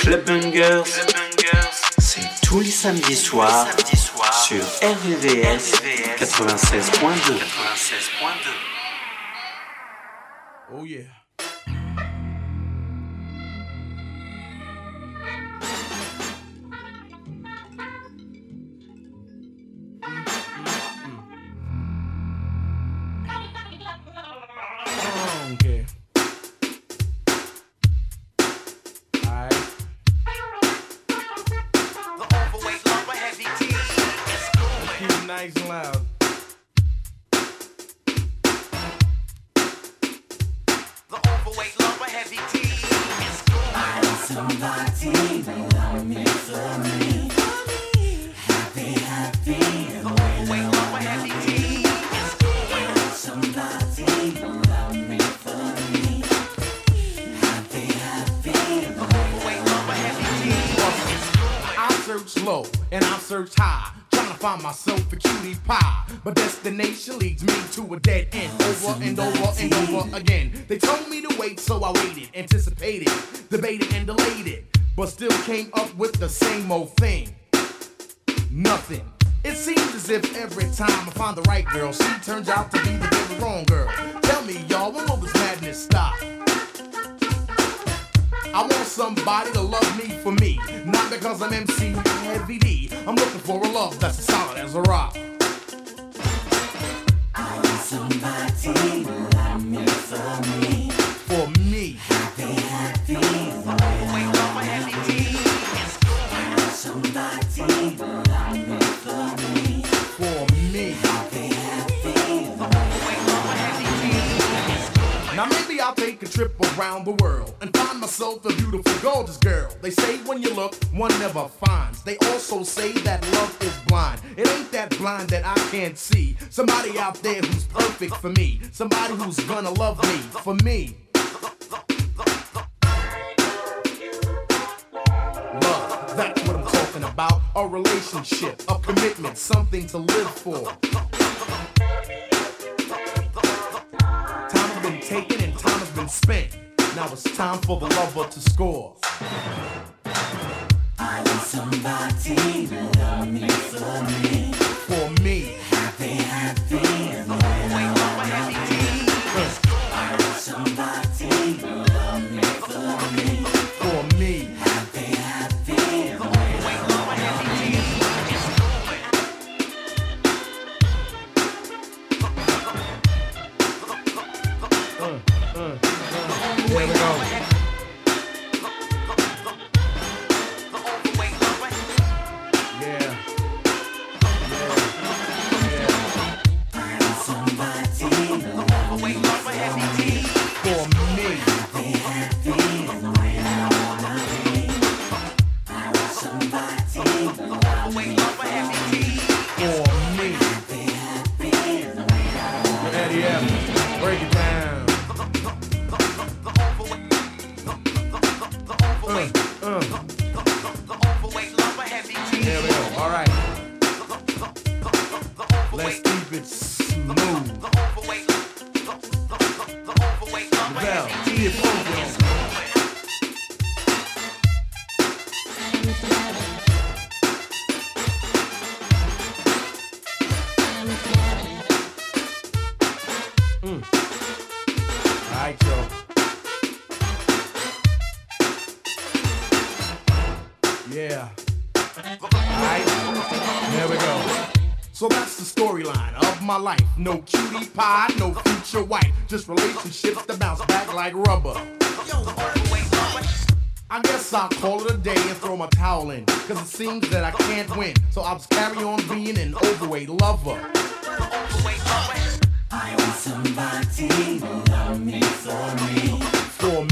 Club Bungers, c'est tous les samedis soirs sur RVVS 96.2. Oh yeah. Destination leads me to a dead end, over and over and over again. They told me to wait, so I waited, anticipated, debated and delayed it, but still came up with the same old thing. Nothing. It seems as if every time I find the right girl, she turns out to be the wrong girl. Tell me, y'all, when will this madness stop? I want somebody to love me for me, not because I'm MC Heavy D. I'm looking for a love that's as solid as a rock. I'll take a trip around the world and find myself a beautiful, gorgeous girl. They say when you look, one never finds. They also say that love is blind. It ain't that blind that I can't see. Somebody out there who's perfect for me. Somebody who's gonna love me for me. Love, that's what I'm talking about. A relationship, a commitment, something to live for. Time been and time spent. Now it's time for the lover to score. I need somebody to love me for me. For No cutie pie, no future wife. Just relationships that bounce back like rubber. I guess I'll call it a day and throw my towel in. Cause it seems that I can't win. So I'll just carry on being an overweight lover. I want somebody to love me for me. For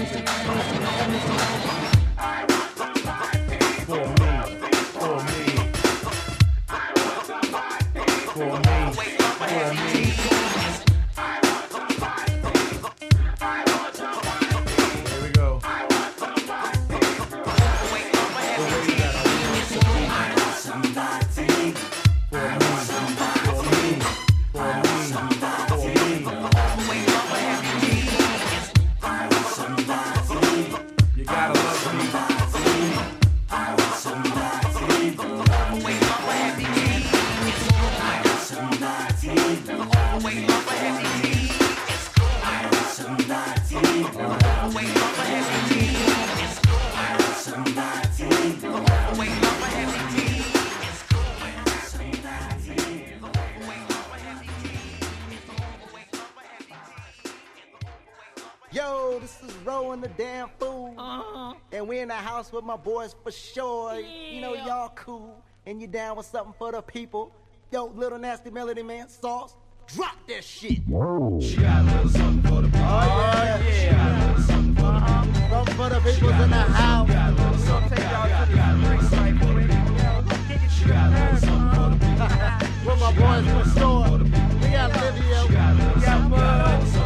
ほらすいません。With my boys for sure. Yeah. You know, y'all cool. And you down with something for the people. Yo, little nasty melody man, sauce. Drop that shit. She got a little something for the people. Oh, yeah. She got a little something for the people. Uh-huh. Something for the people in the house. She got a little something for the people. She got a little something for the people. With my boys for sure. We got Livia. We got Bud.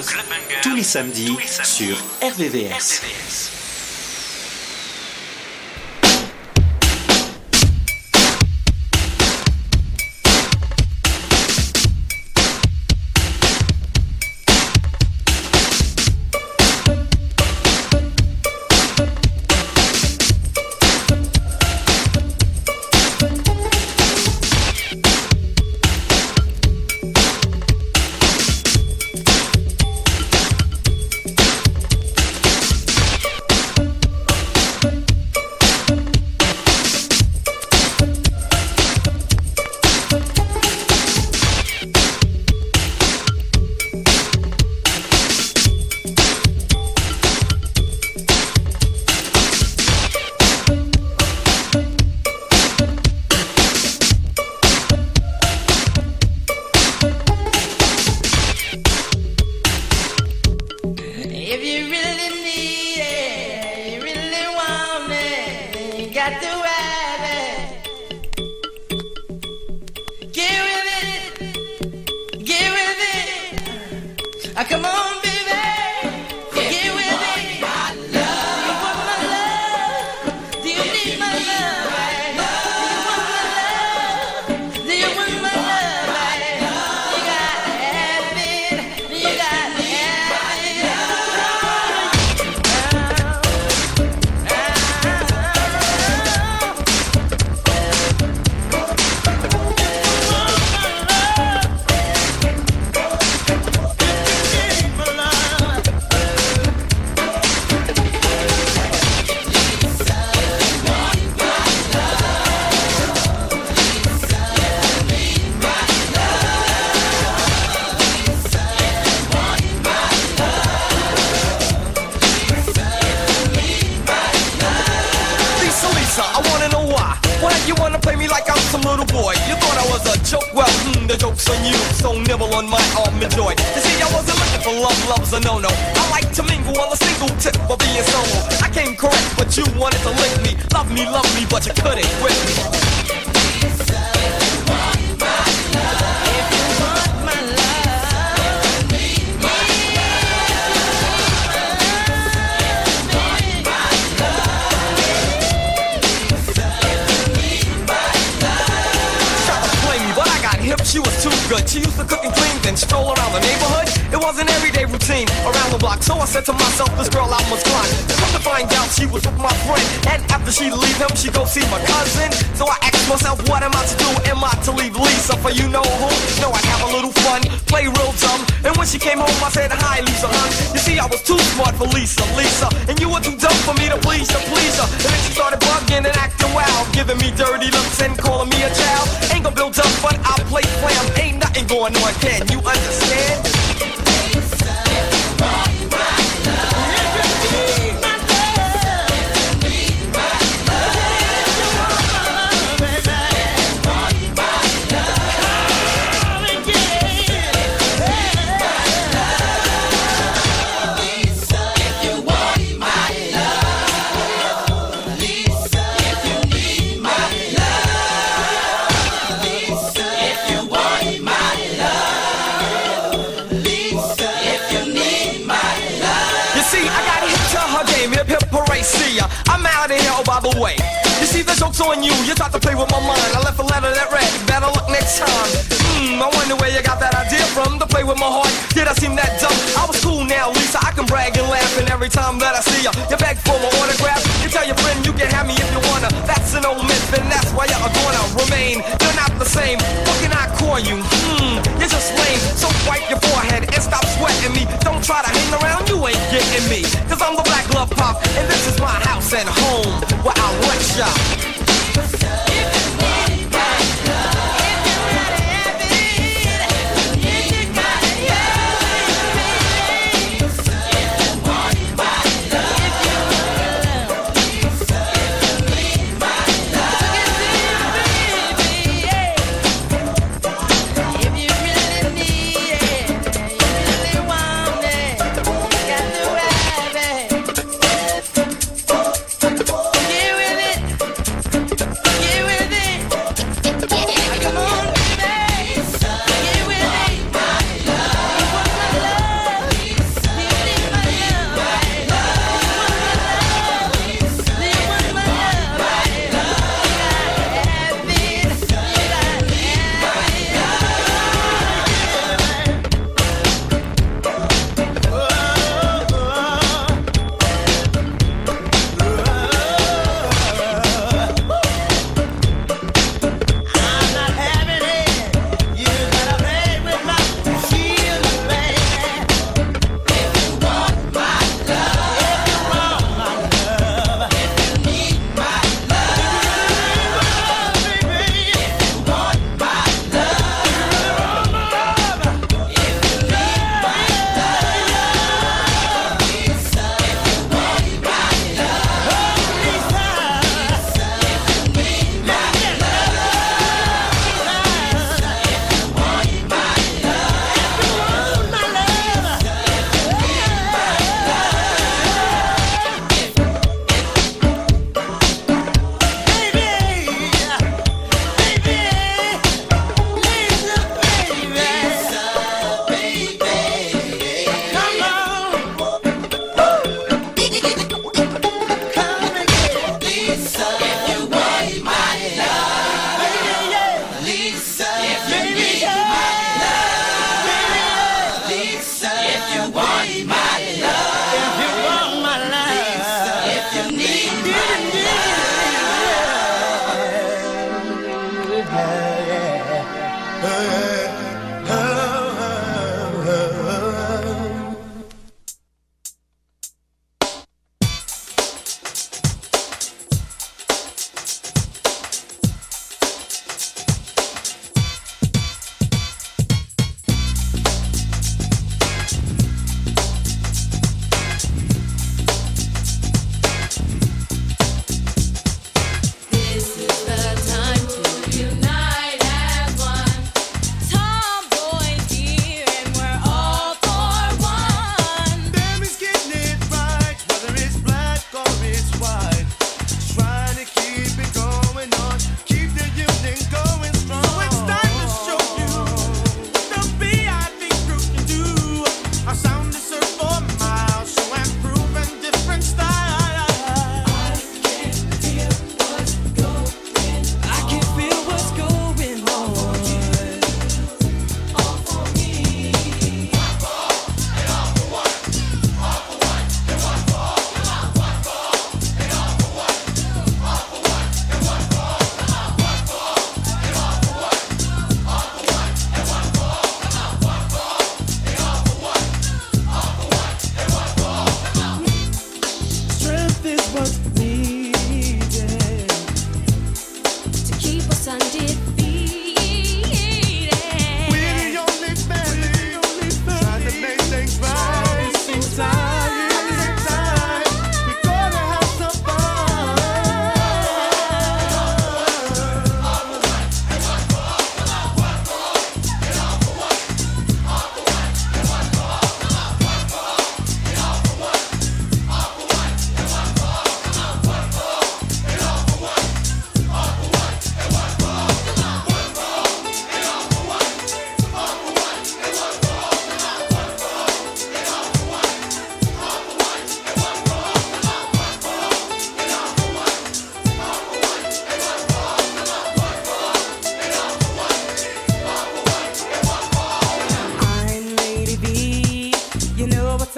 Bangers, tous les samedis sur RVVS. If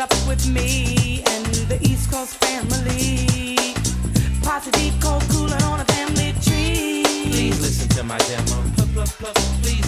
up with me and the East Coast family. Cold cooler on a family tree. Please listen to my demo. P -p -p Please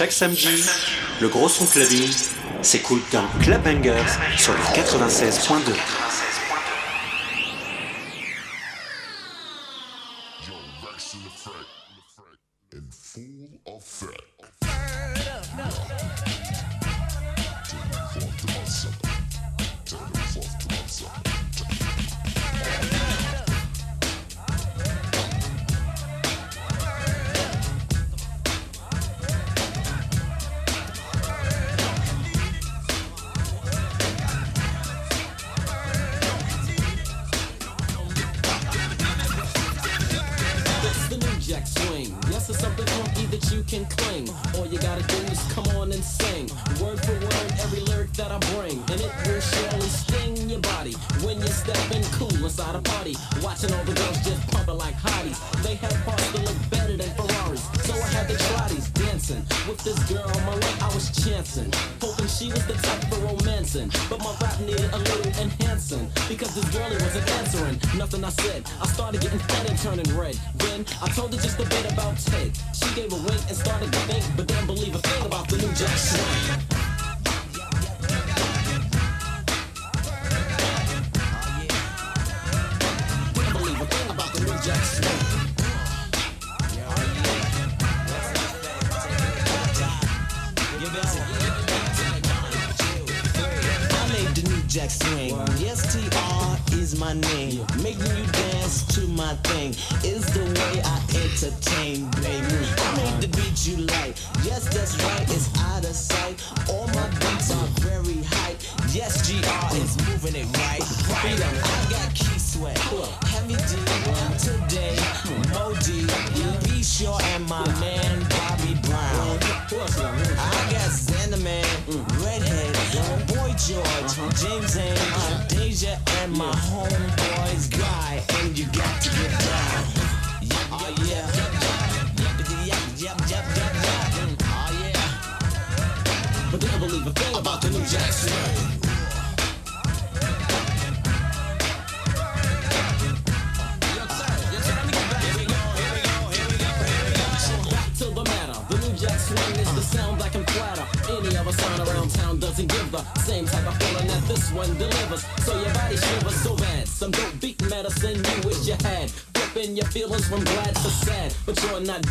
Chaque samedi, le gros son clubbing s'écoute dans Club sur le 96.2.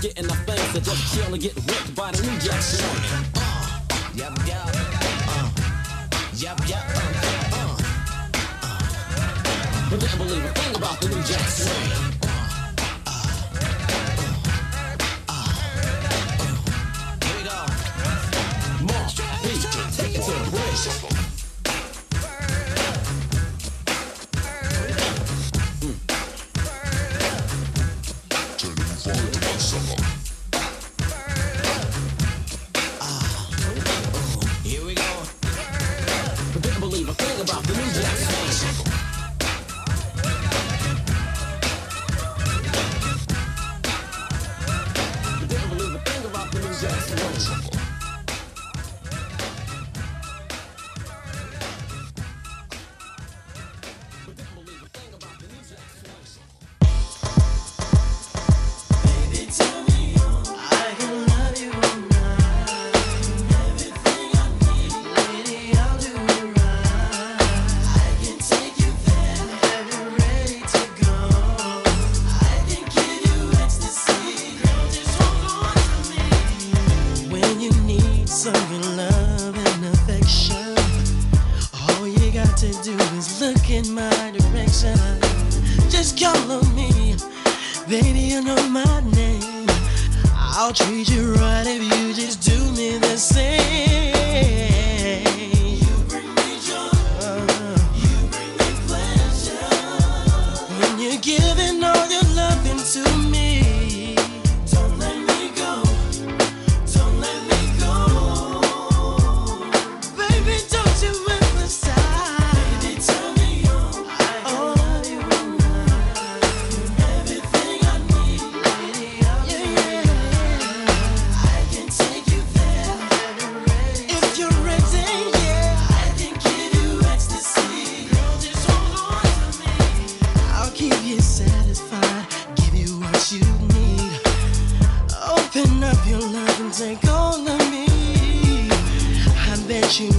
getting our things. So just chill and get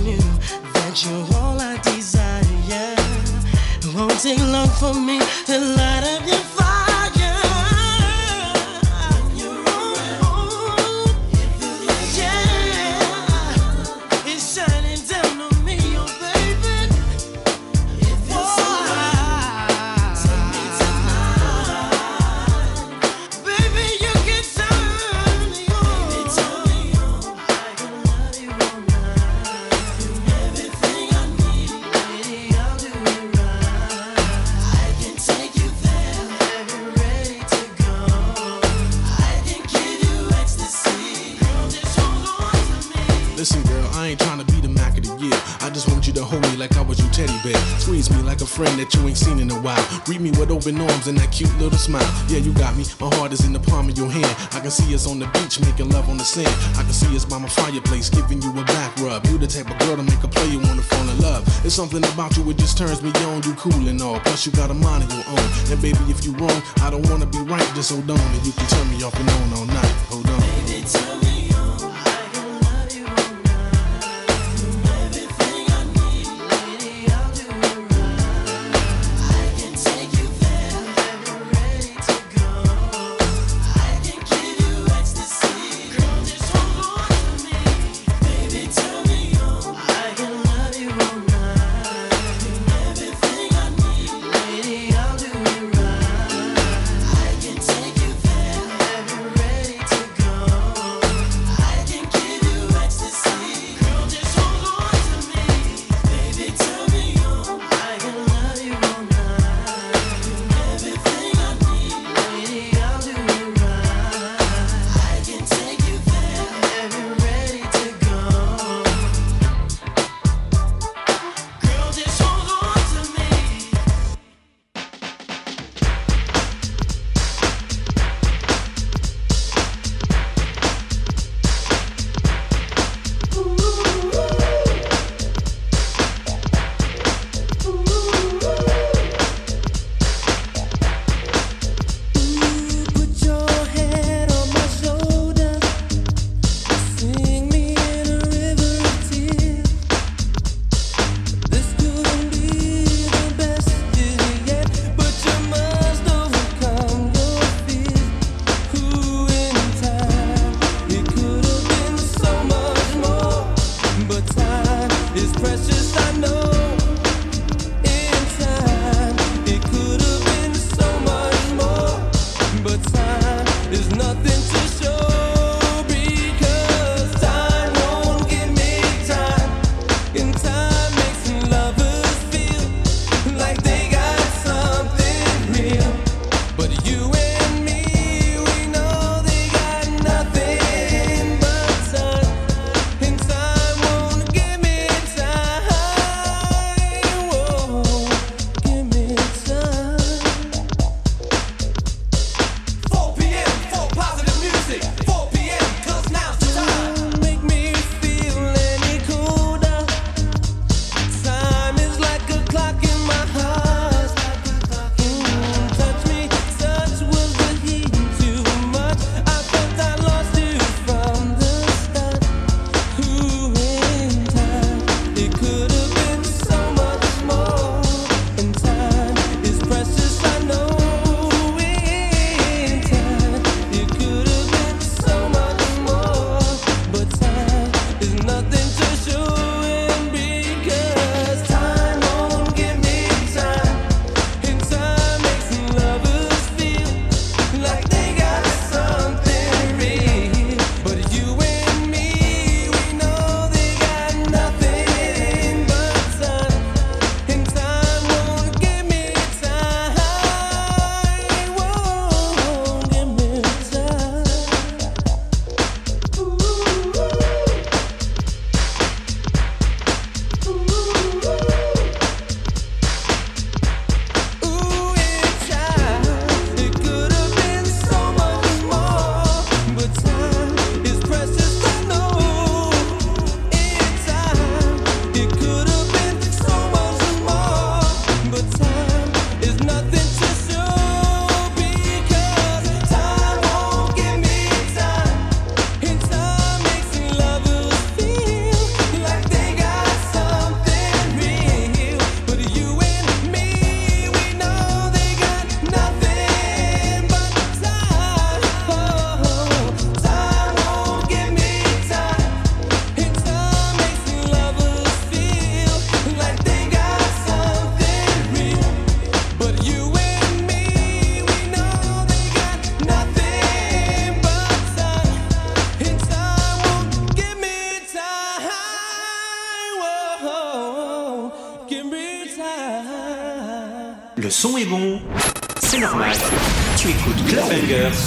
knew that you're all I desire. It won't take long for me to light up your Greet me with open arms and that cute little smile. Yeah, you got me. My heart is in the palm of your hand. I can see us on the beach making love on the sand. I can see us by my fireplace giving you a back rub. You the type of girl to make a player wanna fall in love. It's something about you, it just turns me on. You cool and all. Plus, you got a mind of your own. And baby, if you wrong, I don't wanna be right. Just hold on and you can turn me off and on all night. Hold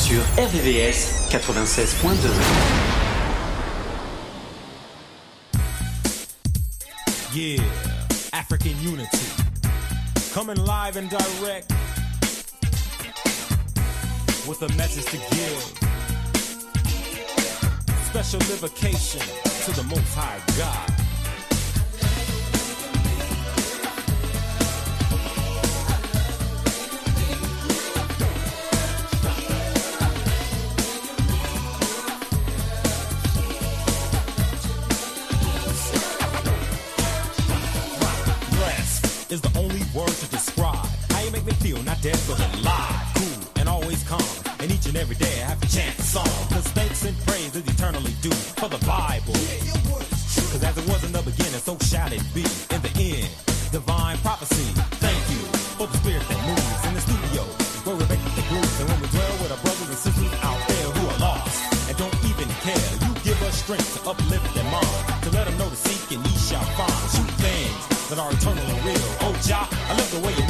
sur RVVS 96.2. Yeah, African unity. Coming live and direct with a message to give. Special livocation to the Most High God. Dead but alive. Cool and always calm, and each and every day I have to chant a song. Cause thanks and praise is eternally due for the Bible. Cause as it was in the beginning, so shall it be in the end. Divine prophecy. Thank you for the spirit that moves in the studio where we make the grooves. And when we dwell with our brothers and sisters out there who are lost and don't even care, you give us strength to uplift their mind, to let them know to seek and ye shall find. Shoot things that are eternally real. Oh, Jah, I love the way you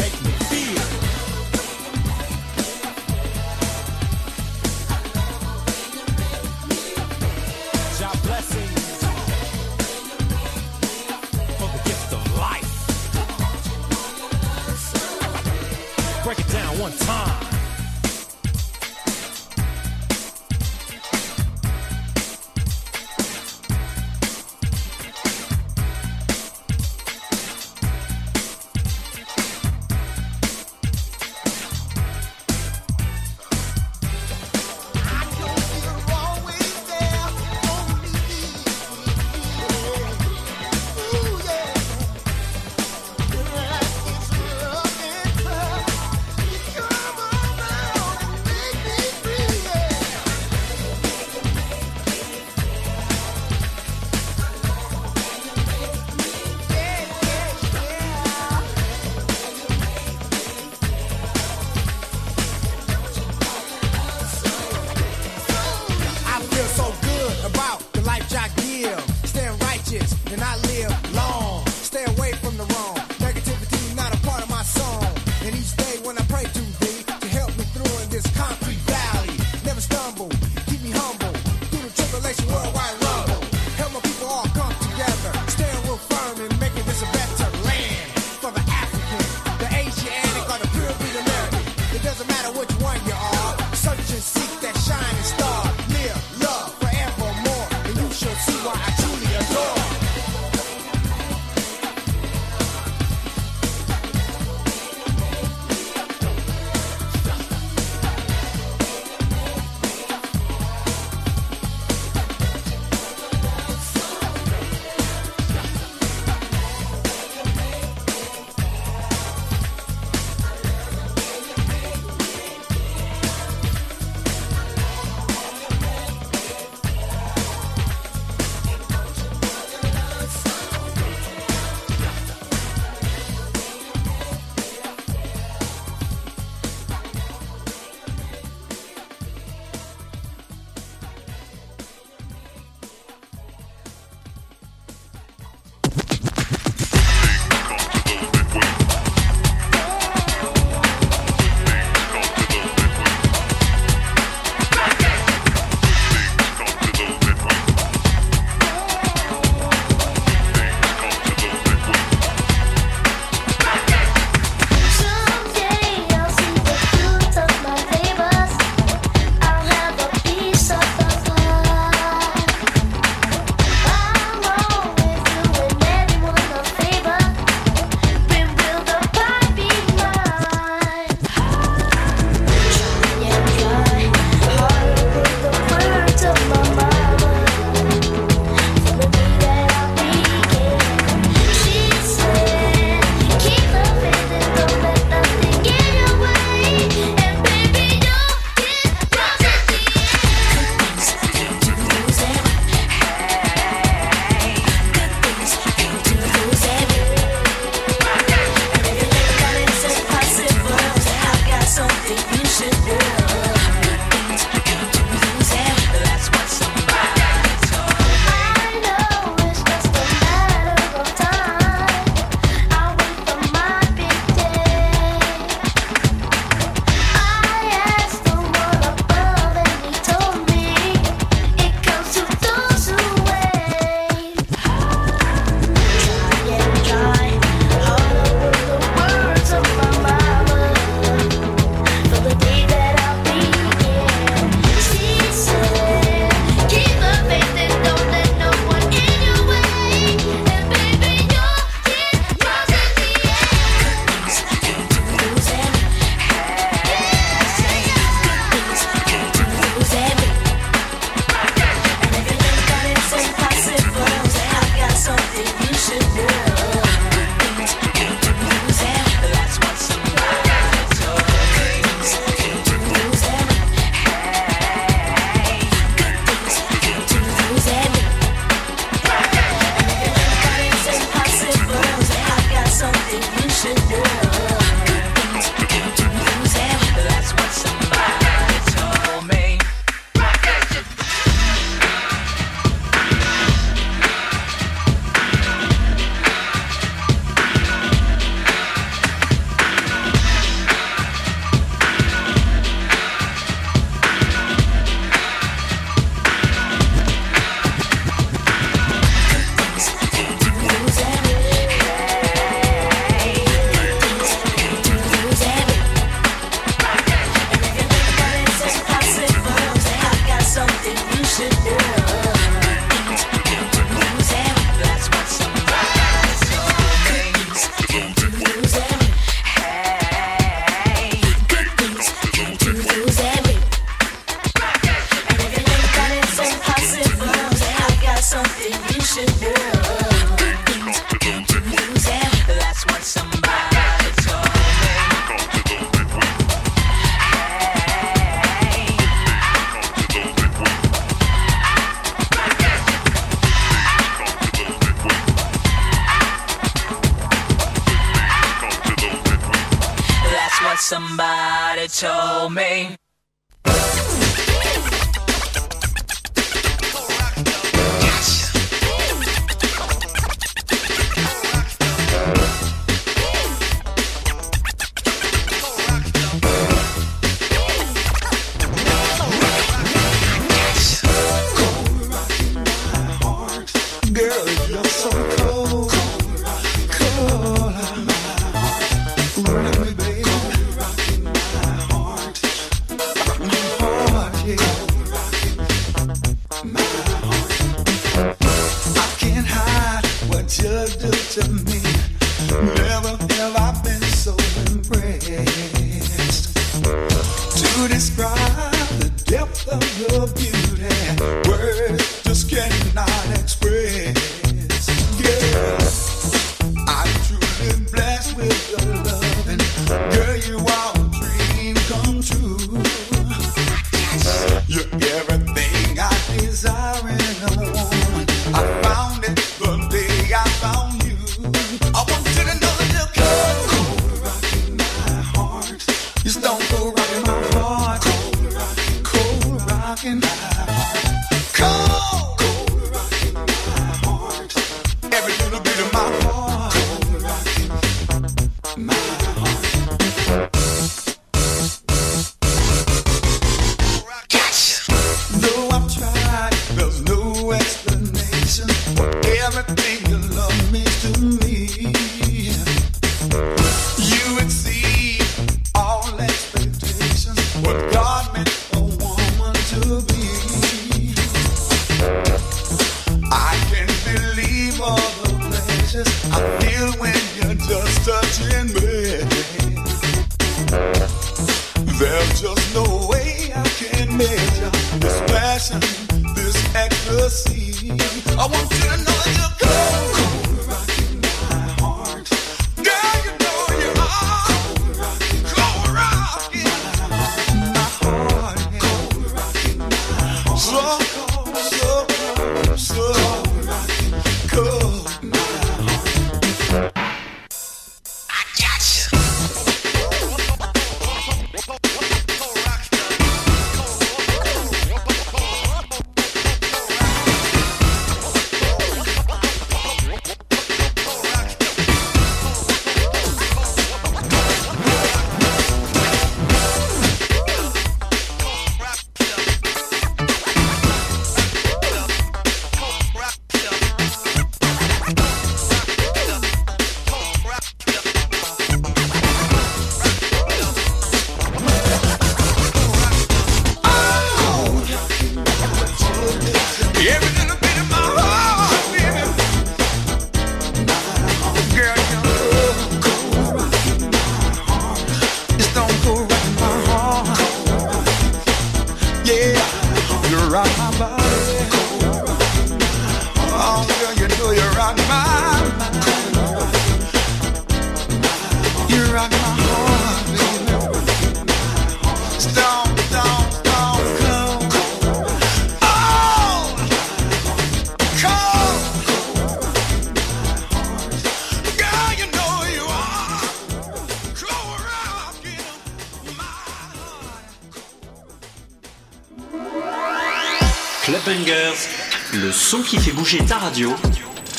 Bouger ta radio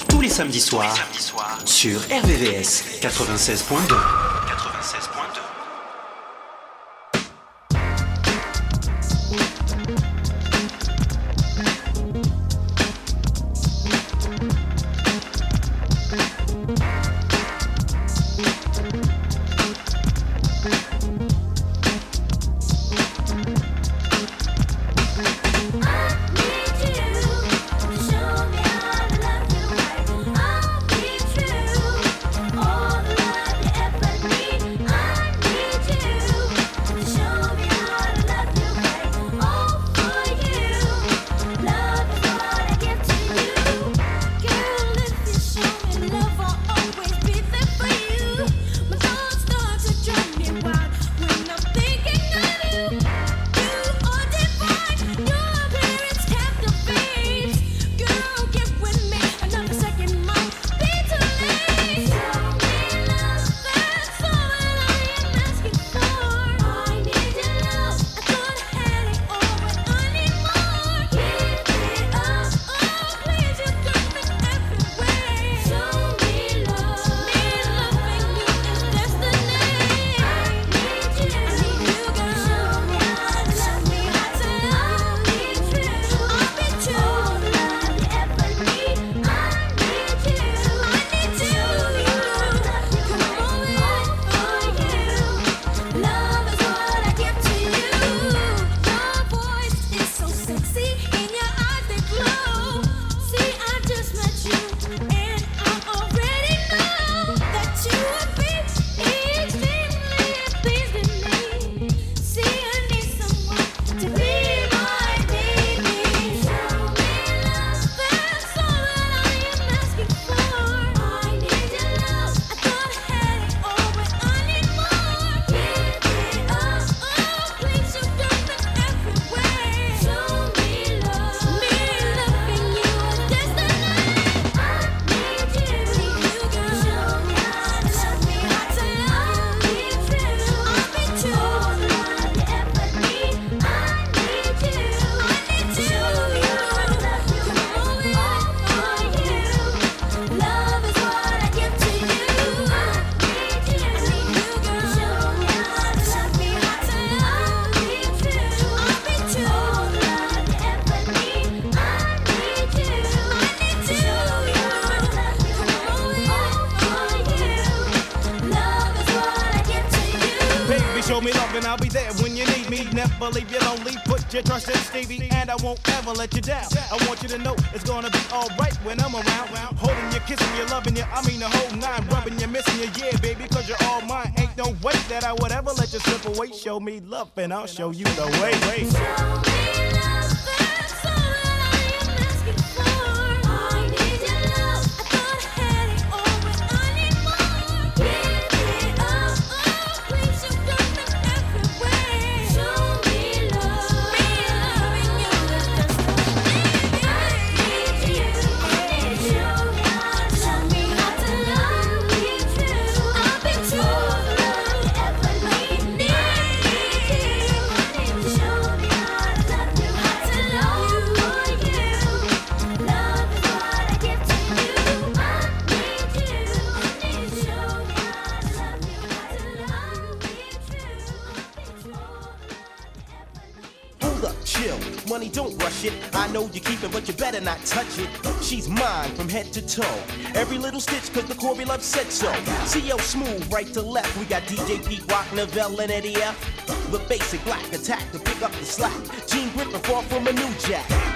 tous les samedis soirs soir, sur RVVS 96.2. Your trust in Stevie, and I won't ever let you down. I want you to know it's gonna be alright when I'm around. Holding you, kissing you, loving you. I mean the whole nine. Rubbing you, missing you, yeah, baby, cause you're all mine. Ain't no way that I would ever let you slip away. Show me love and I'll show you the way. Hold you keep it, but you better not touch it. She's mine from head to toe. Every little stitch, cause the Corey Love said so. CL Smooth, right to left. We got DJ Pete Rock, Novell, and Eddie F. The basic black attack to pick up the slack. Gene Griffin fall from a new jack.